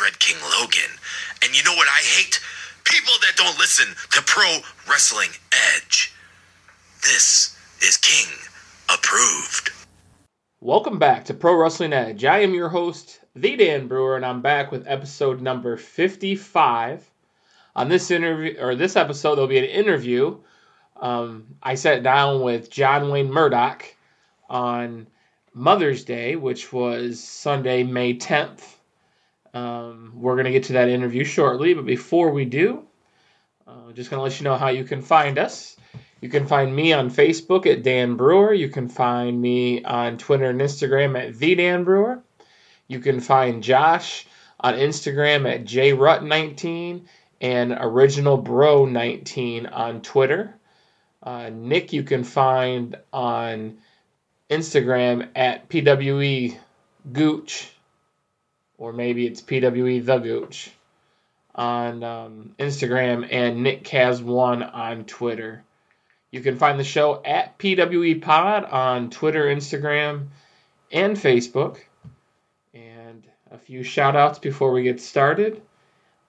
Dread King Logan. And you know what I hate? People that don't listen to Pro Wrestling Edge. This is King approved. Welcome back to Pro Wrestling Edge. I am your host, The Dan Brewer, and I'm back with episode number 55. On this interview or this episode, there'll be an interview. Um, I sat down with John Wayne Murdoch on Mother's Day, which was Sunday, May 10th. Um, we're going to get to that interview shortly, but before we do, uh, just going to let you know how you can find us. You can find me on Facebook at Dan Brewer. You can find me on Twitter and Instagram at the Dan Brewer. You can find Josh on Instagram at jrut19 and original bro 19 on Twitter. Uh, Nick, you can find on Instagram at PWE Gooch, or maybe it's PWE The Gooch on um, Instagram, and Nick Cas1 on Twitter. You can find the show at PWE Pod on Twitter, Instagram, and Facebook. And a few shout outs before we get started.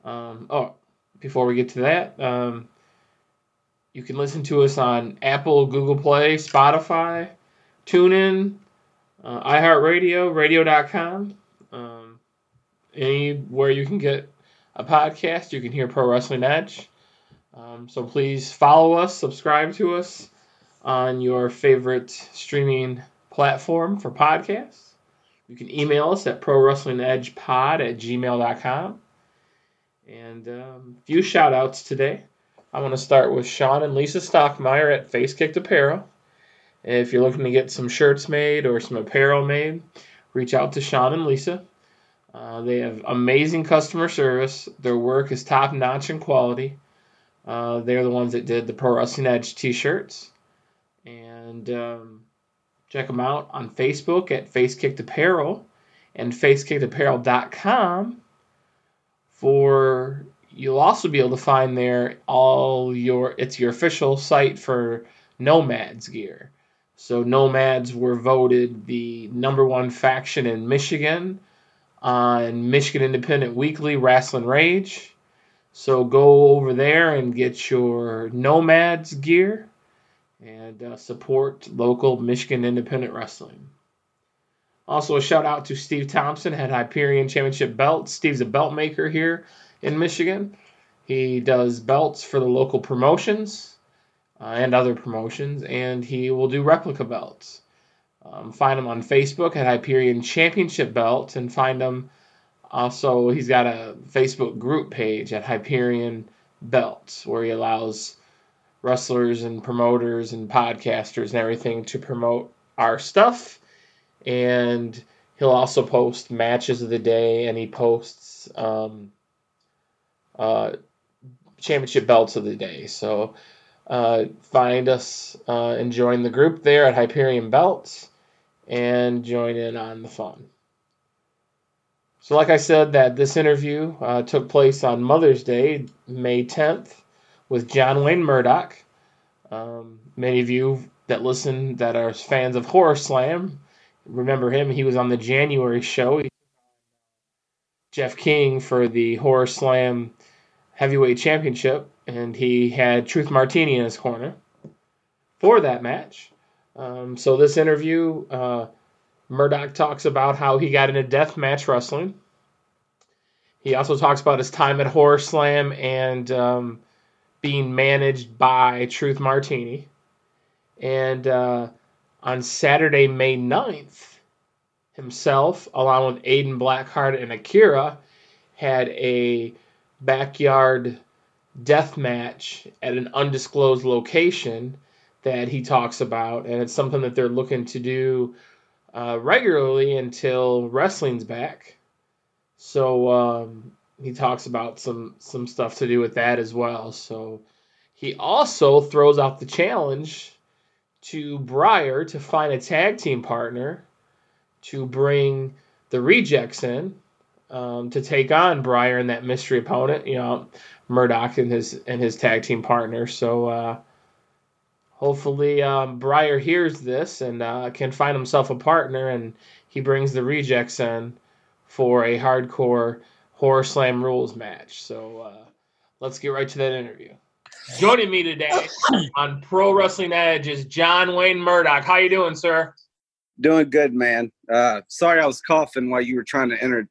Um, oh, before we get to that, um, you can listen to us on Apple, Google Play, Spotify, TuneIn, uh, iHeartRadio, radio.com. Anywhere you can get a podcast, you can hear Pro Wrestling Edge. Um, so please follow us, subscribe to us on your favorite streaming platform for podcasts. You can email us at prowrestlingedgepod at gmail.com. And um, a few shout outs today. I want to start with Sean and Lisa Stockmeyer at Face Kicked Apparel. If you're looking to get some shirts made or some apparel made, reach out to Sean and Lisa. Uh, they have amazing customer service. Their work is top notch in quality. Uh, they're the ones that did the Pro Wrestling Edge t shirts. And um, check them out on Facebook at Face Kicked Apparel and FaceKickedApparel.com for you'll also be able to find there all your it's your official site for nomads gear so nomads were voted the number one faction in michigan on michigan independent weekly wrestling rage so go over there and get your nomads gear and uh, support local michigan independent wrestling also a shout out to steve thompson had hyperion championship belt steve's a belt maker here in Michigan. He does belts for the local promotions uh, and other promotions, and he will do replica belts. Um, find him on Facebook at Hyperion Championship Belt, and find him also. He's got a Facebook group page at Hyperion Belts where he allows wrestlers and promoters and podcasters and everything to promote our stuff. And he'll also post matches of the day, and he posts. Um, uh, championship belts of the day. So uh, find us uh, and join the group there at Hyperion Belts and join in on the fun. So, like I said, that this interview uh, took place on Mother's Day, May 10th, with John Wayne Murdoch. Um, many of you that listen that are fans of Horror Slam remember him. He was on the January show. Jeff King for the Horror Slam heavyweight championship, and he had Truth Martini in his corner for that match. Um, so this interview, uh, Murdoch talks about how he got into death match wrestling. He also talks about his time at Horror Slam and um, being managed by Truth Martini. And uh, on Saturday, May 9th, himself, along with Aiden Blackheart and Akira, had a backyard death match at an undisclosed location that he talks about, and it's something that they're looking to do uh, regularly until wrestling's back. So um, he talks about some some stuff to do with that as well. So he also throws out the challenge to Briar to find a tag team partner to bring the rejects in um, to take on Briar and that mystery opponent. You know, Murdoch and his and his tag team partner. So uh, hopefully um, Briar hears this and uh, can find himself a partner, and he brings the rejects in for a hardcore Horror Slam Rules match. So uh, let's get right to that interview. Joining me today on Pro Wrestling Edge is John Wayne Murdoch. How you doing, sir? Doing good, man. Uh, sorry I was coughing while you were trying to enter,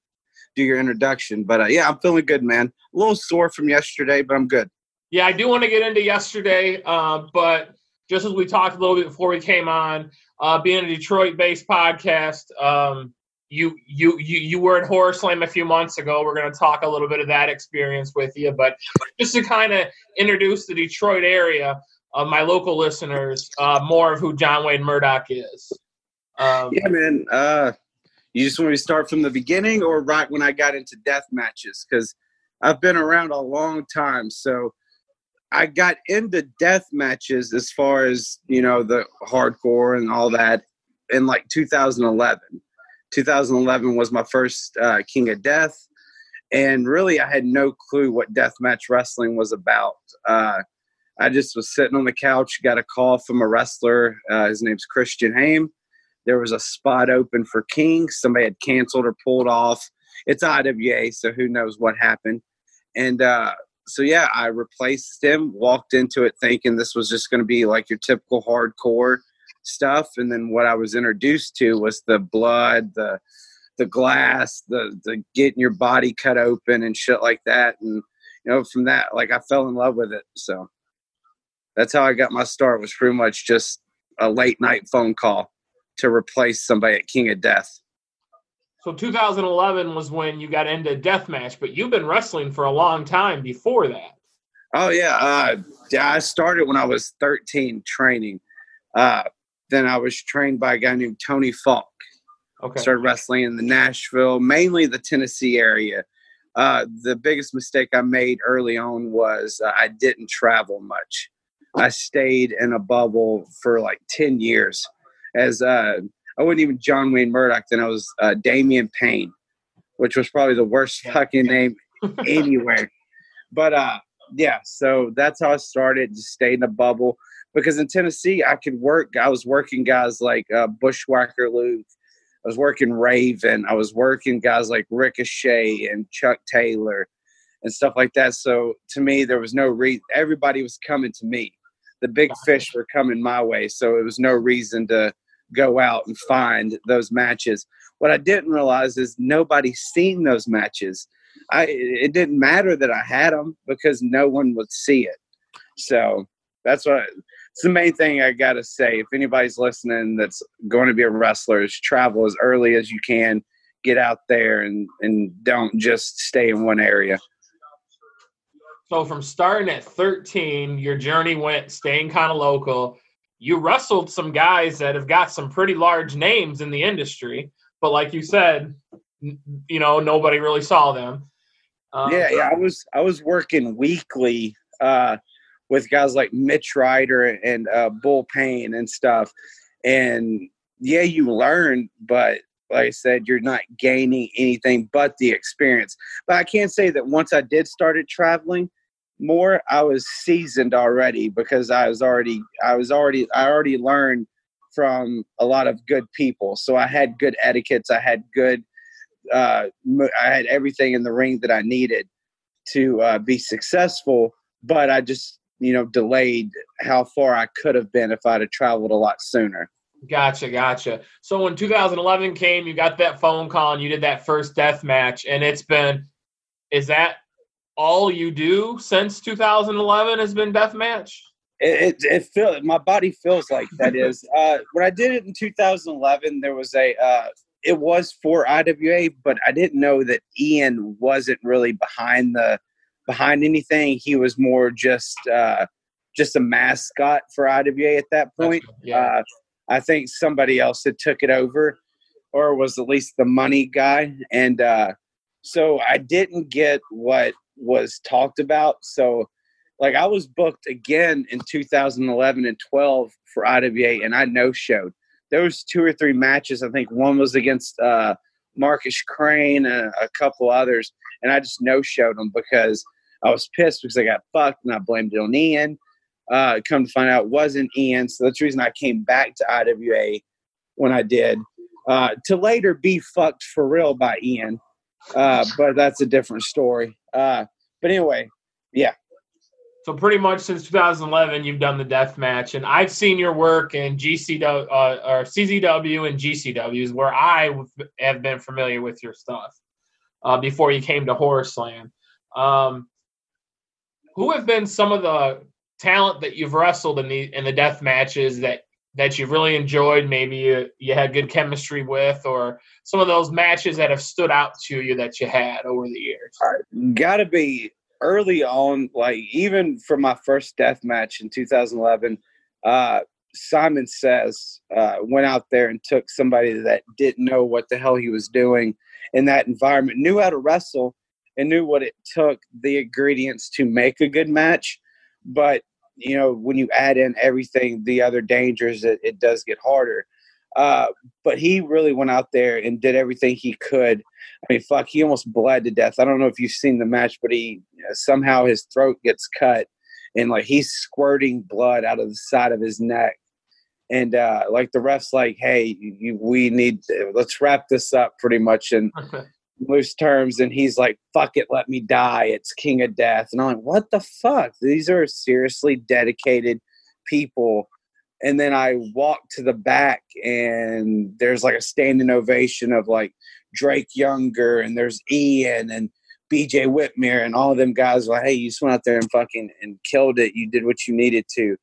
do your introduction, but uh, yeah, I'm feeling good, man. A little sore from yesterday, but I'm good. Yeah, I do want to get into yesterday, uh, but just as we talked a little bit before we came on, uh, being a Detroit-based podcast, um, you you you you were at Horror Slam a few months ago. We're going to talk a little bit of that experience with you, but just to kind of introduce the Detroit area of my local listeners, uh, more of who John Wayne Murdoch is. Um, yeah, man. Uh, you just want me to start from the beginning, or right when I got into death matches? Because I've been around a long time, so I got into death matches as far as you know the hardcore and all that in like 2011 2011 was my first uh, King of Death, and really I had no clue what deathmatch wrestling was about. Uh, I just was sitting on the couch, got a call from a wrestler. Uh, his name's Christian Haim. There was a spot open for King. Somebody had canceled or pulled off. It's IWA, so who knows what happened. And uh, so, yeah, I replaced him, walked into it thinking this was just going to be like your typical hardcore stuff. And then what i was introduced to was the blood the the glass the the getting your body cut open and shit like that. And you know from that like i fell in love with it. So that's how i got my start was pretty much just a late night phone call to replace somebody at king of death so 2011 was when you got into deathmatch but you've been wrestling for a long time before that oh yeah uh, i started when i was 13 training uh, then I was trained by a guy named Tony Falk. Okay. Started wrestling in the Nashville, mainly the Tennessee area. Uh, the biggest mistake I made early on was uh, I didn't travel much. I stayed in a bubble for like 10 years. As uh, I wasn't even John Wayne Murdoch, then I was uh, Damian Payne, which was probably the worst fucking name anywhere. But uh, yeah, so that's how I started. Just stay in a bubble because in Tennessee I could work. I was working guys like uh, Bushwhacker Luke. I was working Raven. I was working guys like Ricochet and Chuck Taylor and stuff like that. So to me, there was no reason. Everybody was coming to me. The big fish were coming my way. So it was no reason to go out and find those matches. What I didn't realize is nobody seen those matches. I it didn't matter that I had them because no one would see it. So that's what it's the main thing I got to say. If anybody's listening that's going to be a wrestler, is travel as early as you can, get out there, and and don't just stay in one area. So from starting at 13, your journey went staying kind of local. You wrestled some guys that have got some pretty large names in the industry, but like you said, you know nobody really saw them. Um, yeah, yeah, I was I was working weekly. Uh, with guys like Mitch Ryder and uh, Bull Payne and stuff. And yeah, you learn, but like I said, you're not gaining anything but the experience. But I can't say that once I did started traveling more, I was seasoned already because I was already I was already I already learned from a lot of good people. So I had good etiquettes. I had good. Uh, I had everything in the ring that I needed to uh, be successful. But I just you know, delayed how far I could have been if I'd have traveled a lot sooner. Gotcha, gotcha. So when 2011 came, you got that phone call and you did that first death match, and it's been, is that all you do since 2011 has been death match? It, it, it feels my body feels like that is uh, when I did it in 2011. There was a uh, it was for IWA, but I didn't know that Ian wasn't really behind the behind anything. He was more just uh, just a mascot for IWA at that point. Yeah. Uh, I think somebody else had took it over, or was at least the money guy, and uh, so I didn't get what was talked about. So, like, I was booked again in 2011 and 12 for IWA, and I no showed. There was two or three matches. I think one was against uh, Marcus Crane and a couple others, and I just no showed them because I was pissed because I got fucked and I blamed it on Ian. Uh, come to find out, wasn't Ian. So that's the reason I came back to IWA when I did. Uh, to later be fucked for real by Ian. Uh, but that's a different story. Uh, but anyway, yeah. So pretty much since 2011, you've done the death match, and I've seen your work in GCW uh, or CZW and GCWs, where I have been familiar with your stuff uh, before you came to Horror Slam. Um, who have been some of the talent that you've wrestled in the in the death matches that that you've really enjoyed? Maybe you, you had good chemistry with, or some of those matches that have stood out to you that you had over the years. Got to be early on, like even from my first death match in 2011. Uh, Simon says uh, went out there and took somebody that didn't know what the hell he was doing in that environment, knew how to wrestle, and knew what it took the ingredients to make a good match. But you know, when you add in everything, the other dangers, it, it does get harder. Uh, but he really went out there and did everything he could. I mean, fuck, he almost bled to death. I don't know if you've seen the match, but he you know, somehow his throat gets cut and like he's squirting blood out of the side of his neck. And uh, like the ref's like, hey, you, we need, to, let's wrap this up pretty much. And loose terms and he's like fuck it let me die. It's king of death. And i'm like what the fuck? These are seriously dedicated people. And then i walk to the back and there's like a standing ovation of like drake younger and there's ian and bj whitmer and all of them guys like hey you just went out there and fucking and killed it. You did what you needed to.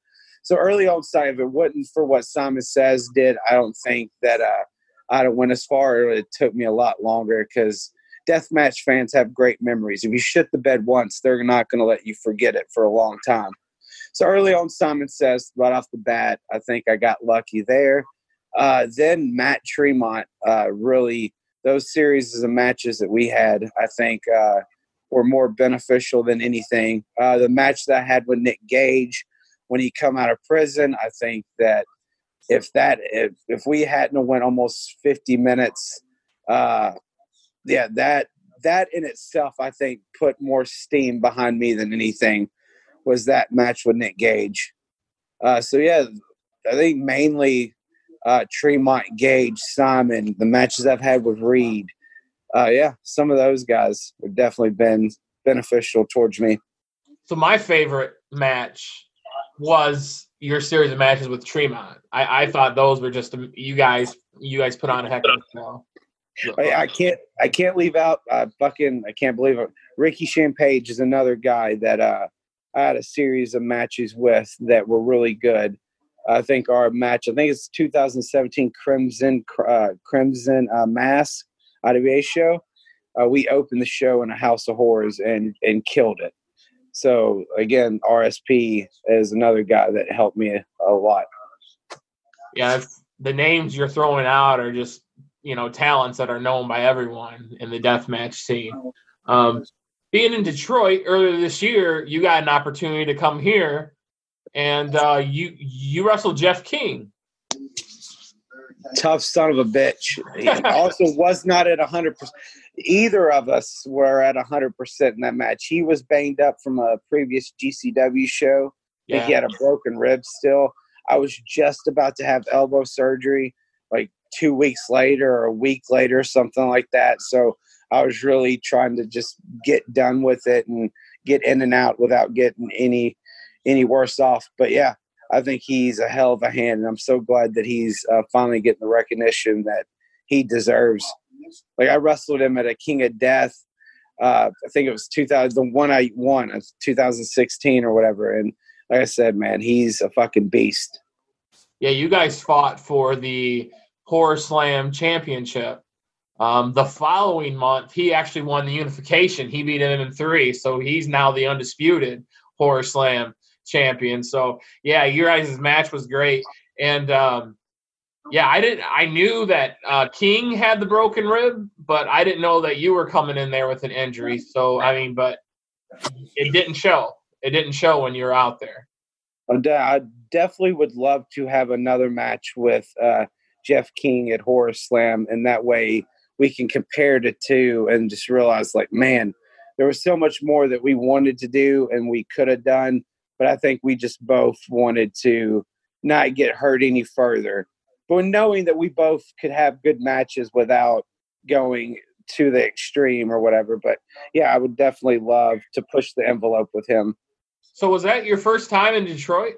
So early on side if it wasn't for what simon says did i don't think that uh I went as far. It took me a lot longer because deathmatch fans have great memories. If you shit the bed once, they're not going to let you forget it for a long time. So early on, Simon says right off the bat, I think I got lucky there. Uh, then Matt Tremont uh, really those series of matches that we had, I think, uh, were more beneficial than anything. Uh, the match that I had with Nick Gage when he come out of prison, I think that if that if, if we hadn't went almost 50 minutes uh yeah that that in itself i think put more steam behind me than anything was that match with nick gage. Uh so yeah i think mainly uh tremont gage simon the matches i've had with reed uh yeah some of those guys have definitely been beneficial towards me. So my favorite match was your series of matches with Tremont. I, I thought those were just you guys. You guys put on a heck of a show. I, I can't. I can't leave out. Uh, fucking. I can't believe it. Rickey Shane Page is another guy that uh, I had a series of matches with that were really good. I think our match. I think it's 2017 Crimson uh, Crimson uh, Mask IWA show. Uh, we opened the show in a House of Horrors and and killed it. So again, RSP is another guy that helped me a lot. Yeah, the names you're throwing out are just you know talents that are known by everyone in the deathmatch scene. Um, being in Detroit earlier this year, you got an opportunity to come here, and uh, you you wrestled Jeff King. Tough son of a bitch. He also was not at hundred percent either of us were at 100% in that match. He was banged up from a previous GCW show. Yeah. he had a broken rib still. I was just about to have elbow surgery like two weeks later or a week later, something like that. So I was really trying to just get done with it and get in and out without getting any any worse off. But yeah, I think he's a hell of a hand, and I'm so glad that he's uh, finally getting the recognition that he deserves. Like I wrestled him at a King of Death. Uh, I think it was 2000, the one I won, 2016 or whatever. And like I said, man, he's a fucking beast. Yeah, you guys fought for the Horror Slam Championship. Um, the following month, he actually won the unification. He beat him in three, so he's now the undisputed Horror Slam champion. So yeah, your guys' match was great, and um, yeah, I didn't. I knew that uh, King had the broken rib, but I didn't know that you were coming in there with an injury. So I mean, but it didn't show. It didn't show when you were out there. I definitely would love to have another match with uh, Jeff King at Horror Slam, and that way we can compare the two and just realize, like, man, there was so much more that we wanted to do and we could have done, but I think we just both wanted to not get hurt any further but knowing that we both could have good matches without going to the extreme or whatever. But yeah, I would definitely love to push the envelope with him. So was that your first time in Detroit?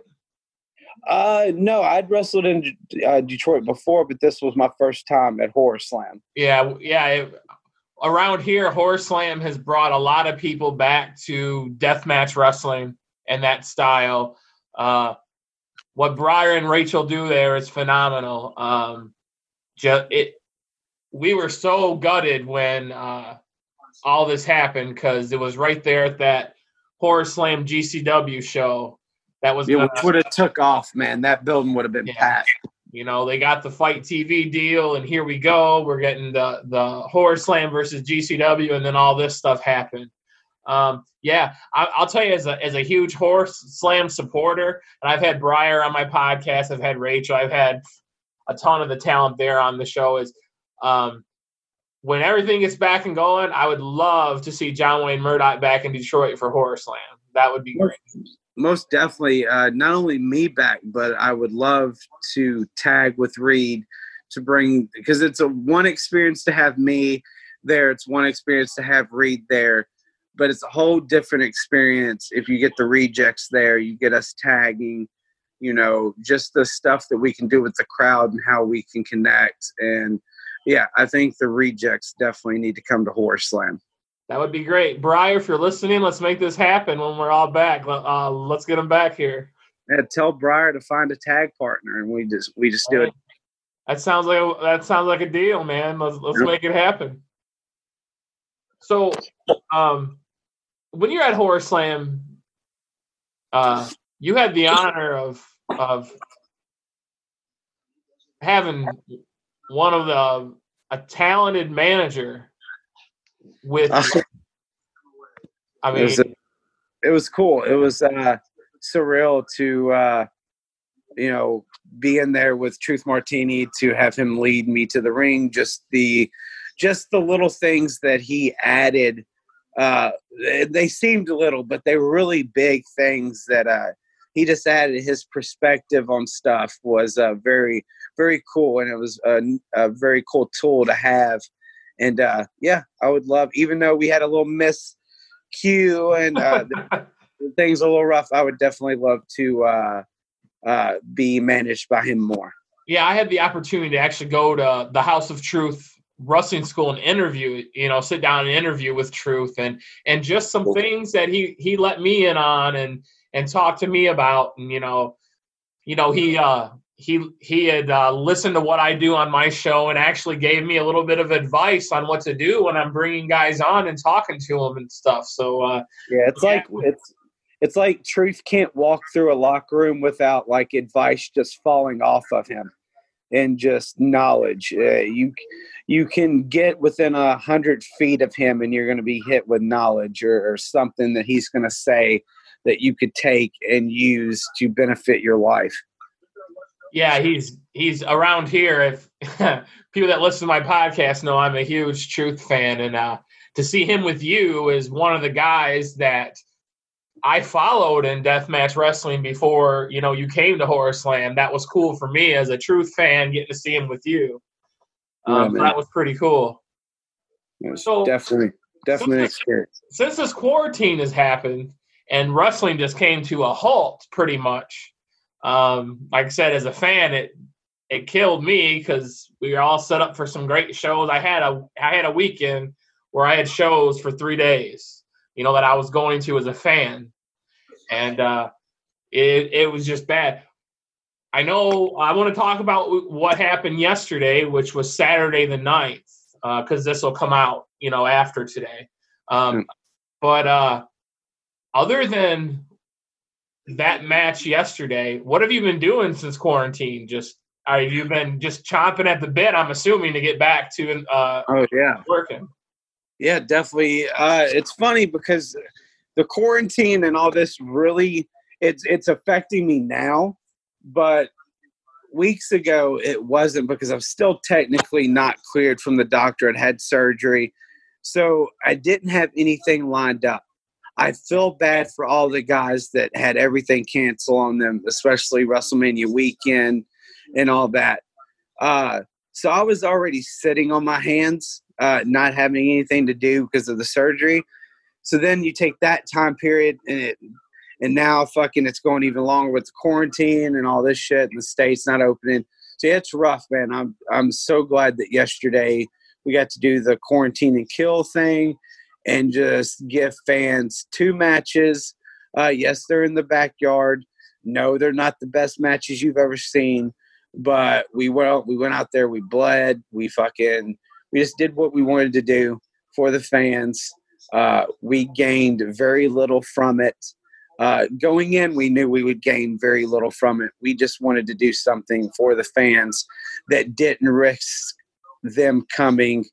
Uh, no, I'd wrestled in uh, Detroit before, but this was my first time at Horror Slam. Yeah, yeah. It, around here, Horror Slam has brought a lot of people back to deathmatch wrestling and that style. Uh, what Briar and Rachel do there is phenomenal. Um, just it, we were so gutted when uh, all this happened because it was right there at that Horror Slam GCW show. That was yeah, would have took off, man. That building would have been yeah. packed. You know, they got the FITE TV deal, and here we go. We're getting the the Horror Slam versus GCW, and then all this stuff happened. Um, yeah, I, will tell you as a as a huge Horror Slam supporter, and I've had Briar on my podcast, I've had Rachel, I've had a ton of the talent there on the show. Is um, when everything gets back and going, I would love to see John Wayne Murdoch back in Detroit for Horror Slam. That would be great most definitely uh, not only me back, but I would love to tag with Reed to bring because it's a one experience to have me there. It's one experience to have Reed there, but it's a whole different experience if you get the rejects there. You get us tagging, you know, just the stuff that we can do with the crowd and how we can connect. And yeah, I think the rejects definitely need to come to Horror Slam. That would be great, Briar. If you're listening, let's make this happen when we're all back. Uh, let's get them back here. Yeah, tell Briar to find a tag partner, and we just we just do it. That sounds like a, that sounds like a deal, man. Let's let's make it happen. So, um, when you're at Horror Slam, uh, you had the honor of of having one of the a talented manager with I mean it was, it was, cool. It was uh surreal to uh you know be in there with Truth Martini to have him lead me to the ring just the just the little things that he added uh they seemed little but they were really big things that uh he just added his perspective on stuff was uh, very very cool and it was a, a very cool tool to have and uh, yeah, I would love, even though we had a little miss cue and uh, things a little rough, I would definitely love to uh, uh, be managed by him more. Yeah, I had the opportunity to actually go to the House of Truth wrestling school and interview, you know, sit down and interview with Truth and and just some things that he he let me in on and and talk to me about and you know, you know he uh he he had uh, listened to what I do on my show and actually gave me a little bit of advice on what to do when I'm bringing guys on and talking to them and stuff. So uh, yeah, it's yeah. like it's it's like Truth can't walk through a locker room without like advice just falling off of him and just knowledge. Uh, you you can get within a hundred feet of him and you're going to be hit with knowledge or, or something that he's going to say that you could take and use to benefit your life yeah, he's he's around here. If people that listen to my podcast know I'm a huge Truth fan, and uh, to see him with you is one of the guys that I followed in deathmatch wrestling before you know you came to Horror Slam. That was cool for me as a Truth fan, getting to see him with you. Um, yeah, that was pretty cool. so definitely, definitely since experience. This, since this quarantine has happened and wrestling just came to a halt, pretty much um, like I said, as a fan, it it killed me because we were all set up for some great shows. I had a I had a weekend where I had shows for three days, you know, that I was going to as a fan, and uh, it it was just bad. I know I want to talk about what happened yesterday, which was Saturday the 9th, because uh, this will come out, you know, after today. Um, hmm. but uh, other than that match yesterday. What have you been doing since quarantine? Just have you been just chomping at the bit? I'm assuming to get back to uh, oh yeah working. Yeah, definitely. Uh, it's funny because the quarantine and all this really it's it's affecting me now, but weeks ago it wasn't because I'm still technically not cleared from the doctor. I had surgery, so I didn't have anything lined up. I feel bad for all the guys that had everything cancel on them, especially WrestleMania weekend and all that. Uh, so I was already sitting on my hands, uh, not having anything to do because of the surgery. So then you take that time period and it, and now fucking it's going even longer with the quarantine and all this shit and the state's not opening. So yeah, it's rough, man. I'm I'm so glad that yesterday we got to do the quarantine and kill thing and just give fans two matches. Uh, yes, they're in the backyard. No, they're not the best matches you've ever seen, but we went we went out there, we bled, we fucking we just did what we wanted to do for the fans. Uh, we gained very little from it. Uh, going in, we knew we would gain very little from it. We just wanted to do something for the fans that didn't risk them coming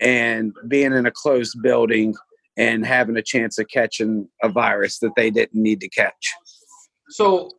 and being in a closed building and having a chance of catching a virus that they didn't need to catch. So,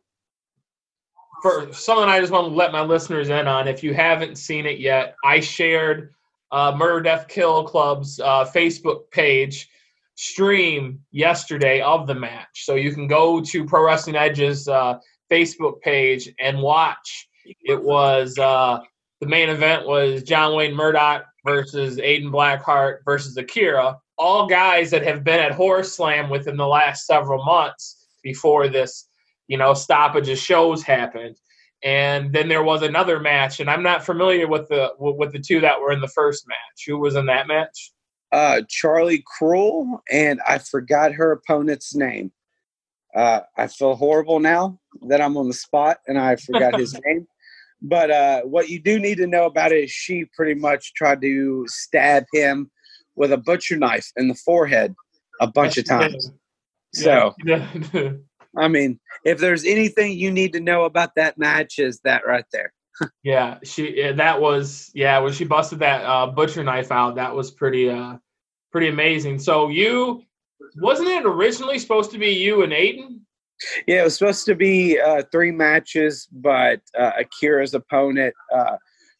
for something I just want to let my listeners in on, if you haven't seen it yet, I shared uh, Murder Death Kill Club's uh, Facebook page stream yesterday of the match. So you can go to Pro Wrestling Edge's uh, Facebook page and watch. It was uh, the main event was John Wayne Murdoch versus Aiden Blackheart versus Akira. All guys that have been at Horror Slam within the last several months before this, you know, stoppage of shows happened. And then there was another match, and I'm not familiar with the with the two that were in the first match. Who was in that match? Uh, Charlie Cruel, and I forgot her opponent's name. Uh, I feel horrible now that I'm on the spot and I forgot his name. But uh, what you do need to know about it is she pretty much tried to stab him with a butcher knife in the forehead a bunch of times. So, I mean, if there's anything you need to know about that match, is that right there. yeah, she that was yeah when she busted that uh, butcher knife out, that was pretty uh pretty amazing. So you wasn't it originally supposed to be you and Aiden? Yeah, it was supposed to be uh, three matches, but uh, Akira's opponent, uh,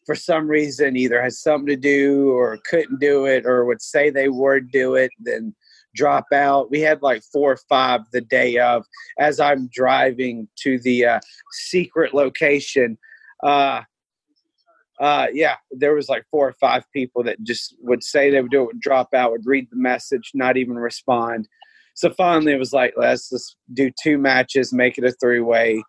for some reason, either has something to do or couldn't do it or would say they would do it, then drop out. We had like four or five the day of. As I'm driving to the uh, secret location, uh, uh, yeah, there was like four or five people that just would say they would do it, would drop out, would read the message, not even respond. So finally, it was like, let's just do two matches, make it a three way.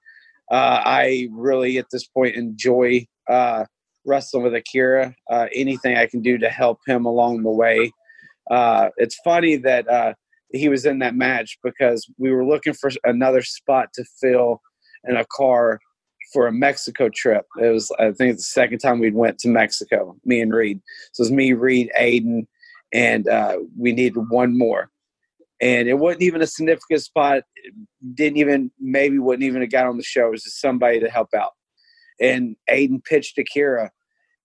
Uh, I really, at this point, enjoy uh, wrestling with Akira. Uh, anything I can do to help him along the way. Uh, it's funny that uh, he was in that match because we were looking for another spot to fill in a car for a Mexico trip. It was, I think, the second time we went to Mexico. Me and Reed. So it was me, Reed, Aiden, and uh, we needed one more and it wasn't even a significant spot. didn't even maybe wouldn't even have got on the show. It was just somebody to help out. And Aiden pitched Akira,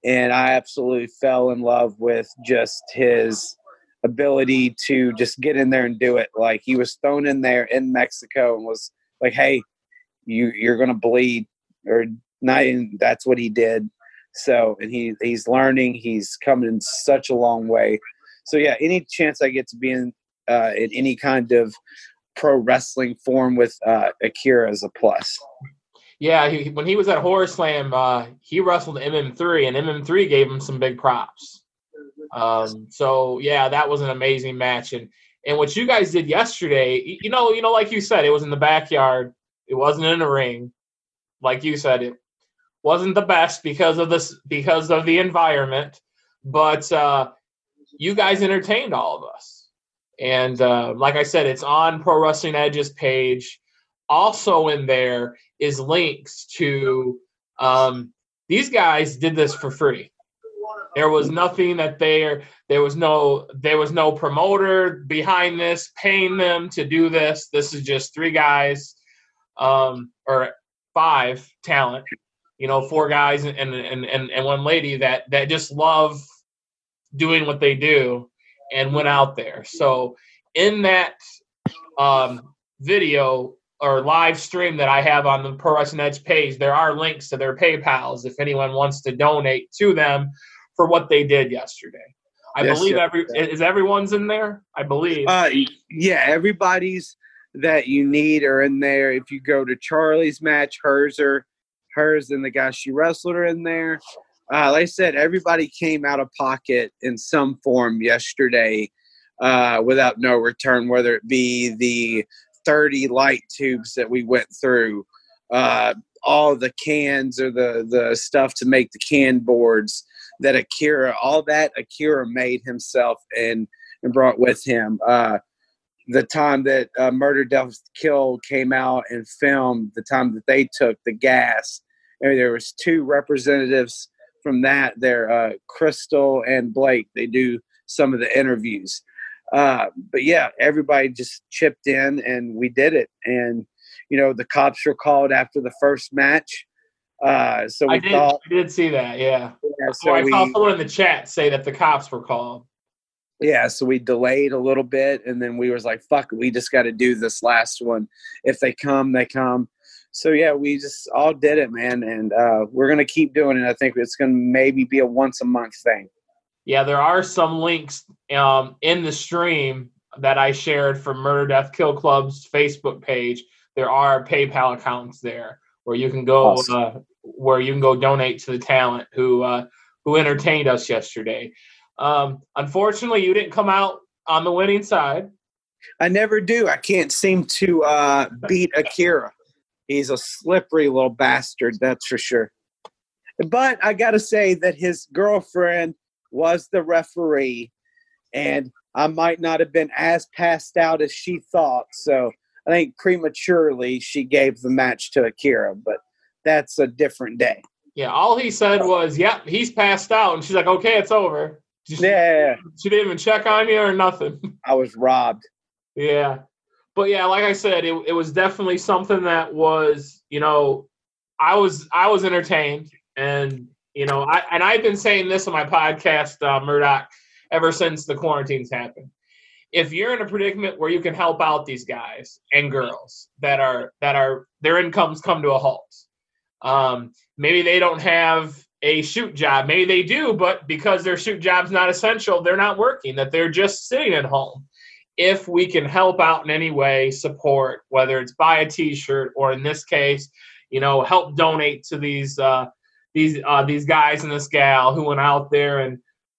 and I absolutely fell in love with just his ability to just get in there and do it. Like he was thrown in there in Mexico and was like, "Hey, you you're gonna bleed," or not. And that's what he did. So, and he he's learning. He's coming in such a long way. So yeah, any chance I get to be in uh, in any kind of pro wrestling form with uh, Akira is a plus. Yeah, he, when he was at Horror Slam, uh, he wrestled MM3, and MM3 gave him some big props. Um, so yeah, that was an amazing match, and and what you guys did yesterday, you know, you know, like you said, it was in the backyard. It wasn't in a ring, like you said, it wasn't the best because of this because of the environment, but uh, you guys entertained all of us. And uh, like I said, it's on Pro Wrestling Edge's page. Also in there is links to um, these guys did this for free. There was nothing that there there was no there was no promoter behind this paying them to do this. This is just three guys um, or five talent, you know, four guys and and and and one lady that that just love doing what they do and went out there. So in that um, video or live stream that I have on the Pro Wrestling Edge page, there are links to their PayPal's if anyone wants to donate to them for what they did yesterday. I yes, believe every is everyone's in there. I believe. Uh, yeah, everybody's that you need are in there. If you go to Charlie's match, hers are hers and the guy she wrestled are in there. uh, like I said, everybody came out of pocket in some form yesterday uh, without no return, whether it be the 30 light tubes that we went through, uh, all the cans or the, the stuff to make the can boards that Akira, all that Akira made himself and, and brought with him. Uh, the time that uh, Murder Death Kill came out and filmed, the time that they took the gas, and there was two representatives from that there, uh, Crystal and Blake. They do some of the interviews. Uh, but yeah, everybody just chipped in and we did it. And, you know, the cops were called after the first match. Uh, so we I did, thought, I did see that, yeah. Yeah so oh, I we, saw someone in the chat say that the cops were called. Yeah, so we delayed a little bit, and then we was like, "Fuck, we just got to do this last one. If they come, they come." So yeah, we just all did it, man, and uh, we're gonna keep doing it. I think it's gonna maybe be a once a month thing. Yeah, there are some links um, in the stream that I shared from Murder Death Kill Club's Facebook page. There are PayPal accounts there where you can go awesome. uh, where you can go donate to the talent who uh, who entertained us yesterday. Um, unfortunately, you didn't come out on the winning side. I never do. I can't seem to uh, beat Akira. He's a slippery little bastard, that's for sure. But I got to say that his girlfriend was the referee, and I might not have been as passed out as she thought. So I think prematurely she gave the match to Akira, but that's a different day. Yeah, all he said was, "Yep, he's passed out," and she's like, "Okay, it's over." She, yeah, she didn't even check on you or nothing. I was robbed. Yeah, but yeah, like I said, it it was definitely something that was, you know, I was I was entertained, and you know, I and I've been saying this on my podcast, uh, Murdoch, ever since the quarantines happened. If you're in a predicament where you can help out these guys and girls that are that are their incomes come to a halt, um, maybe they don't have a shoot job. Maybe they do, but because their shoot job's not essential, they're not working. That they're just sitting at home. If we can help out in any way, support whether it's buy a T-shirt or in this case, you know, help donate to these. Uh, these uh, these guys and this gal who went out there and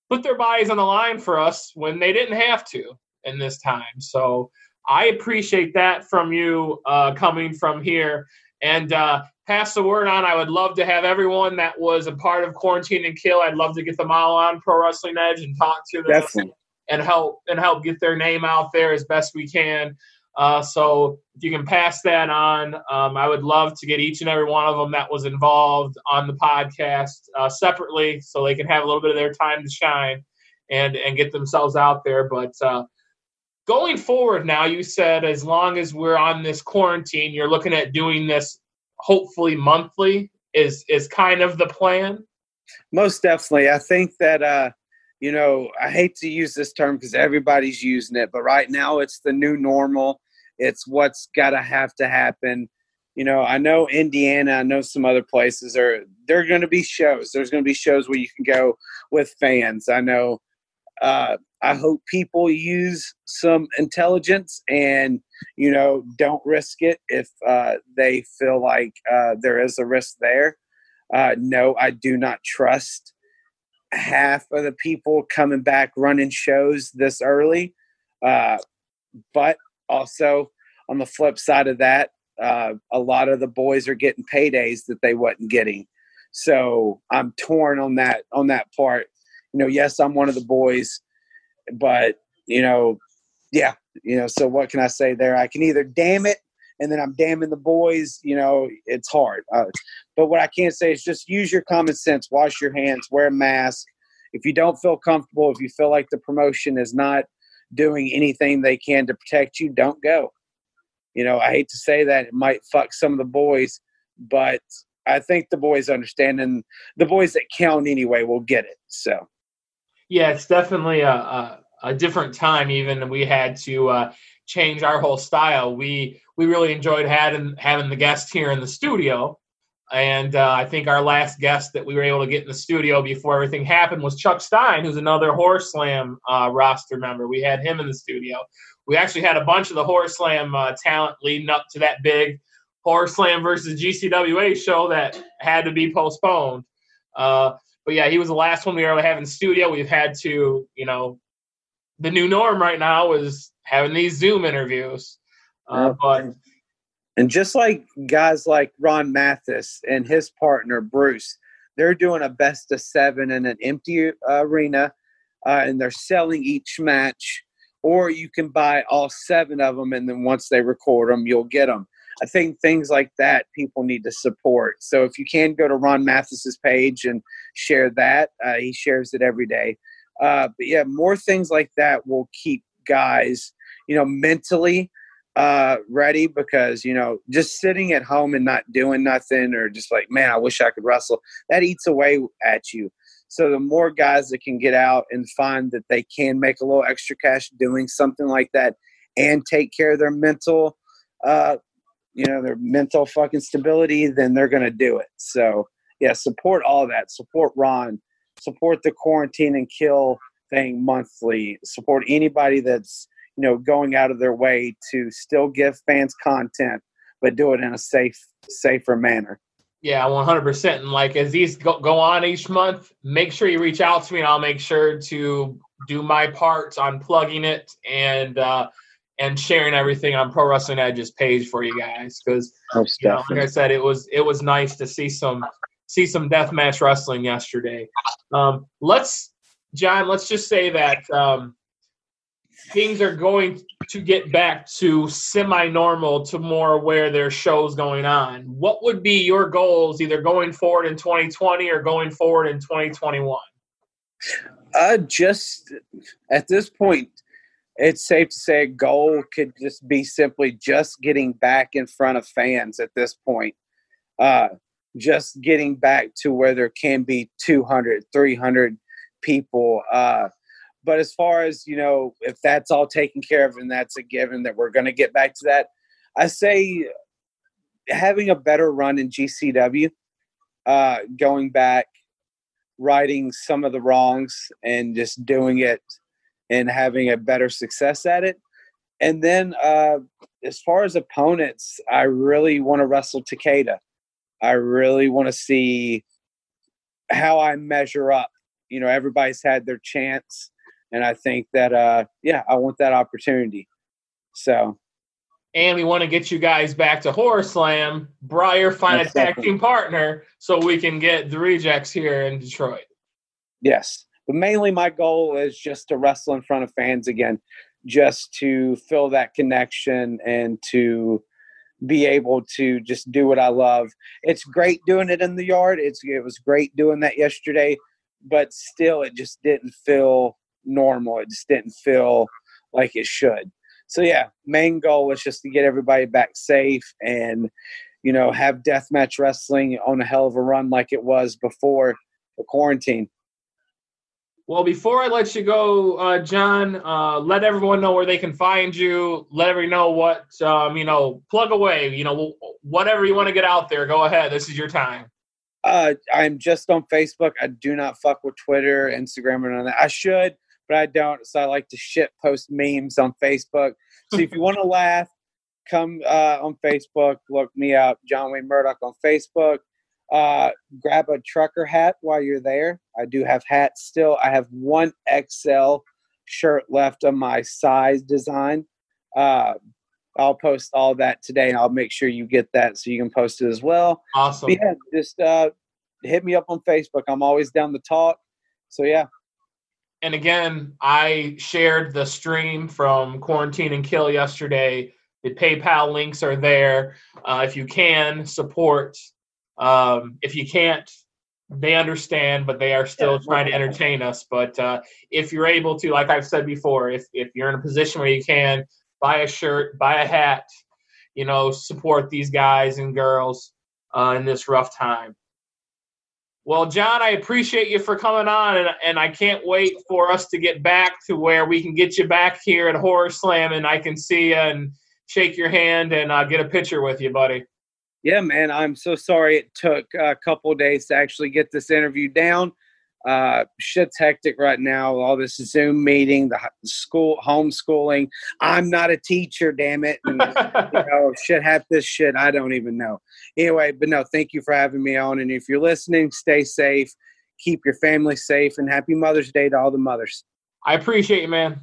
put their bodies on the line for us when they didn't have to in this time. So I appreciate that from you uh, coming from here and uh, pass the word on. I would love to have everyone that was a part of Quarantine and Kill. I'd love to get them all on Pro Wrestling Edge and talk to them Definitely. and help and help get their name out there as best we can. Uh, so if you can pass that on, um, I would love to get each and every one of them that was involved on the podcast uh, separately, so they can have a little bit of their time to shine and and get themselves out there. But uh, going forward, now you said as long as we're on this quarantine, you're looking at doing this hopefully monthly. Is is kind of the plan? Most definitely. I think that uh, you know I hate to use this term because everybody's using it, but right now it's the new normal it's what's got to have to happen. You know, I know Indiana, I know some other places are there are going to be shows. There's going to be shows where you can go with fans. I know uh, I hope people use some intelligence and you know don't risk it if uh, they feel like uh, there is a risk there. Uh, no, I do not trust half of the people coming back running shows this early. Uh, but also, on the flip side of that, uh, a lot of the boys are getting paydays that they wasn't getting. So I'm torn on that on that part. You know, yes, I'm one of the boys, but you know, yeah, you know. So what can I say there? I can either damn it, and then I'm damning the boys. You know, it's hard. Uh, but what I can say is just use your common sense. Wash your hands. Wear a mask. If you don't feel comfortable, if you feel like the promotion is not doing anything they can to protect you, don't go. You know, I hate to say that it might fuck some of the boys, but I think the boys understand, and the boys that count anyway will get it. So, yeah, it's definitely a a, a different time. Even we had to uh, change our whole style. We we really enjoyed having having the guest here in the studio and uh, I think our last guest that we were able to get in the studio before everything happened was Chuck Stein, who's another Horror Slam uh, roster member. We had him in the studio. We actually had a bunch of the Horror Slam uh, talent leading up to that big Horror Slam versus GCWA show that had to be postponed. Uh, but yeah, he was the last one we to have in studio. We've had to, you know, the new norm right now is having these Zoom interviews. Uh, but and just like guys like Ron Mathis and his partner Bruce, they're doing a best of seven in an empty uh, arena, uh, and they're selling each match. Or you can buy all seven of them, and then once they record them, you'll get them. I think things like that people need to support. So if you can go to Ron Mathis's page and share that, uh, he shares it every day. Uh, but yeah, more things like that will keep guys, you know, mentally uh, ready because you know just sitting at home and not doing nothing or just like man, I wish I could wrestle. That eats away at you. So the more guys that can get out and find that they can make a little extra cash doing something like that and take care of their mental uh, you know their mental fucking stability, then they're going to do it. So yeah, support all that. Support Ron. Support the quarantine and kill thing monthly. Support anybody that's you know going out of their way to still give fans content, but do it in a safe, safer manner. Yeah, 100%. And like as these go, go on each month, make sure you reach out to me and I'll make sure to do my part on plugging it and uh, and sharing everything on Pro Wrestling Edge's page for you guys because you know, like I said, it was it was nice to see some see some deathmatch wrestling yesterday. Um, let's John, let's just say that um, things are going to get back to semi-normal to more where there's shows going on. What would be your goals either going forward in 2020 or going forward in 2021? Uh, just at this point, it's safe to say a goal could just be simply just getting back in front of fans at this point. Uh, just getting back to where there can be 200, 300 people. Uh, but as far as, you know, if that's all taken care of and that's a given that we're going to get back to that, I say having a better run in GCW, uh, going back, righting some of the wrongs and just doing it – and having a better success at it. And then uh, as far as opponents, I really want to wrestle Takeda. I really want to see how I measure up. You know, everybody's had their chance, and I think that uh, yeah, I want that opportunity. So, and we want to get you guys back to Horror Slam. Briar find a tag team partner so we can get the rejects here in Detroit. Yes, but mainly, my goal is just to wrestle in front of fans again, just to feel that connection and to be able to just do what I love. It's great doing it in the yard. It's it was great doing that yesterday, but still, it just didn't feel normal. It just didn't feel like it should. So yeah, main goal was just to get everybody back safe and you know have deathmatch wrestling on a hell of a run like it was before the quarantine. Well, before I let you go, uh, John, uh, let everyone know where they can find you. Let everyone know what, um, you know, plug away. You know, whatever you want to get out there, go ahead. This is your time. Uh, I'm just on Facebook. I do not fuck with Twitter, Instagram, or none of that. I should, but I don't. So I like to shit post memes on Facebook. So if you want to laugh, come uh, on Facebook. Look me up, John Wayne Murdoch on Facebook. Uh, grab a trucker hat while you're there. I do have hats still. I have one XL shirt left of my size design. Uh, I'll post all that today and I'll make sure you get that so you can post it as well. Awesome. But yeah, just uh, hit me up on Facebook. I'm always down to talk. So yeah. And again, I shared the stream from Quarantine and Kill yesterday. The PayPal links are there. Uh, if you can support um, if you can't, they understand, but they are still yeah, trying to entertain us. But uh, if you're able to, like I've said before, if if you're in a position where you can buy a shirt, buy a hat, you know, support these guys and girls uh, in this rough time. Well, John, I appreciate you for coming on, and, and I can't wait for us to get back to where we can get you back here at Horror Slam, and I can see you and shake your hand and uh, get a picture with you, buddy yeah, man, I'm so sorry it took a couple days to actually get this interview down. Uh, shit's hectic right now. All this Zoom meeting, the school homeschooling. I'm not a teacher, damn it. And, you know, shit, half this shit I don't even know. Anyway, but no, thank you for having me on. And if you're listening, stay safe. keep your family safe, and happy Mother's Day to all the mothers. I appreciate you, man.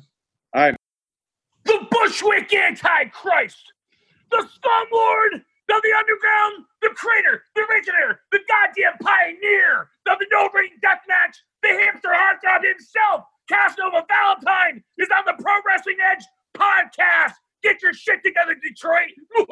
All right. The Bushwick Antichrist, the Slumlord the Underground, the Crater, the Originator, the goddamn Pioneer of the No Ring Deathmatch, the Hamster Heartthrob himself, Casanova Valentine, is on the Pro Wrestling Edge podcast. Get your shit together, Detroit.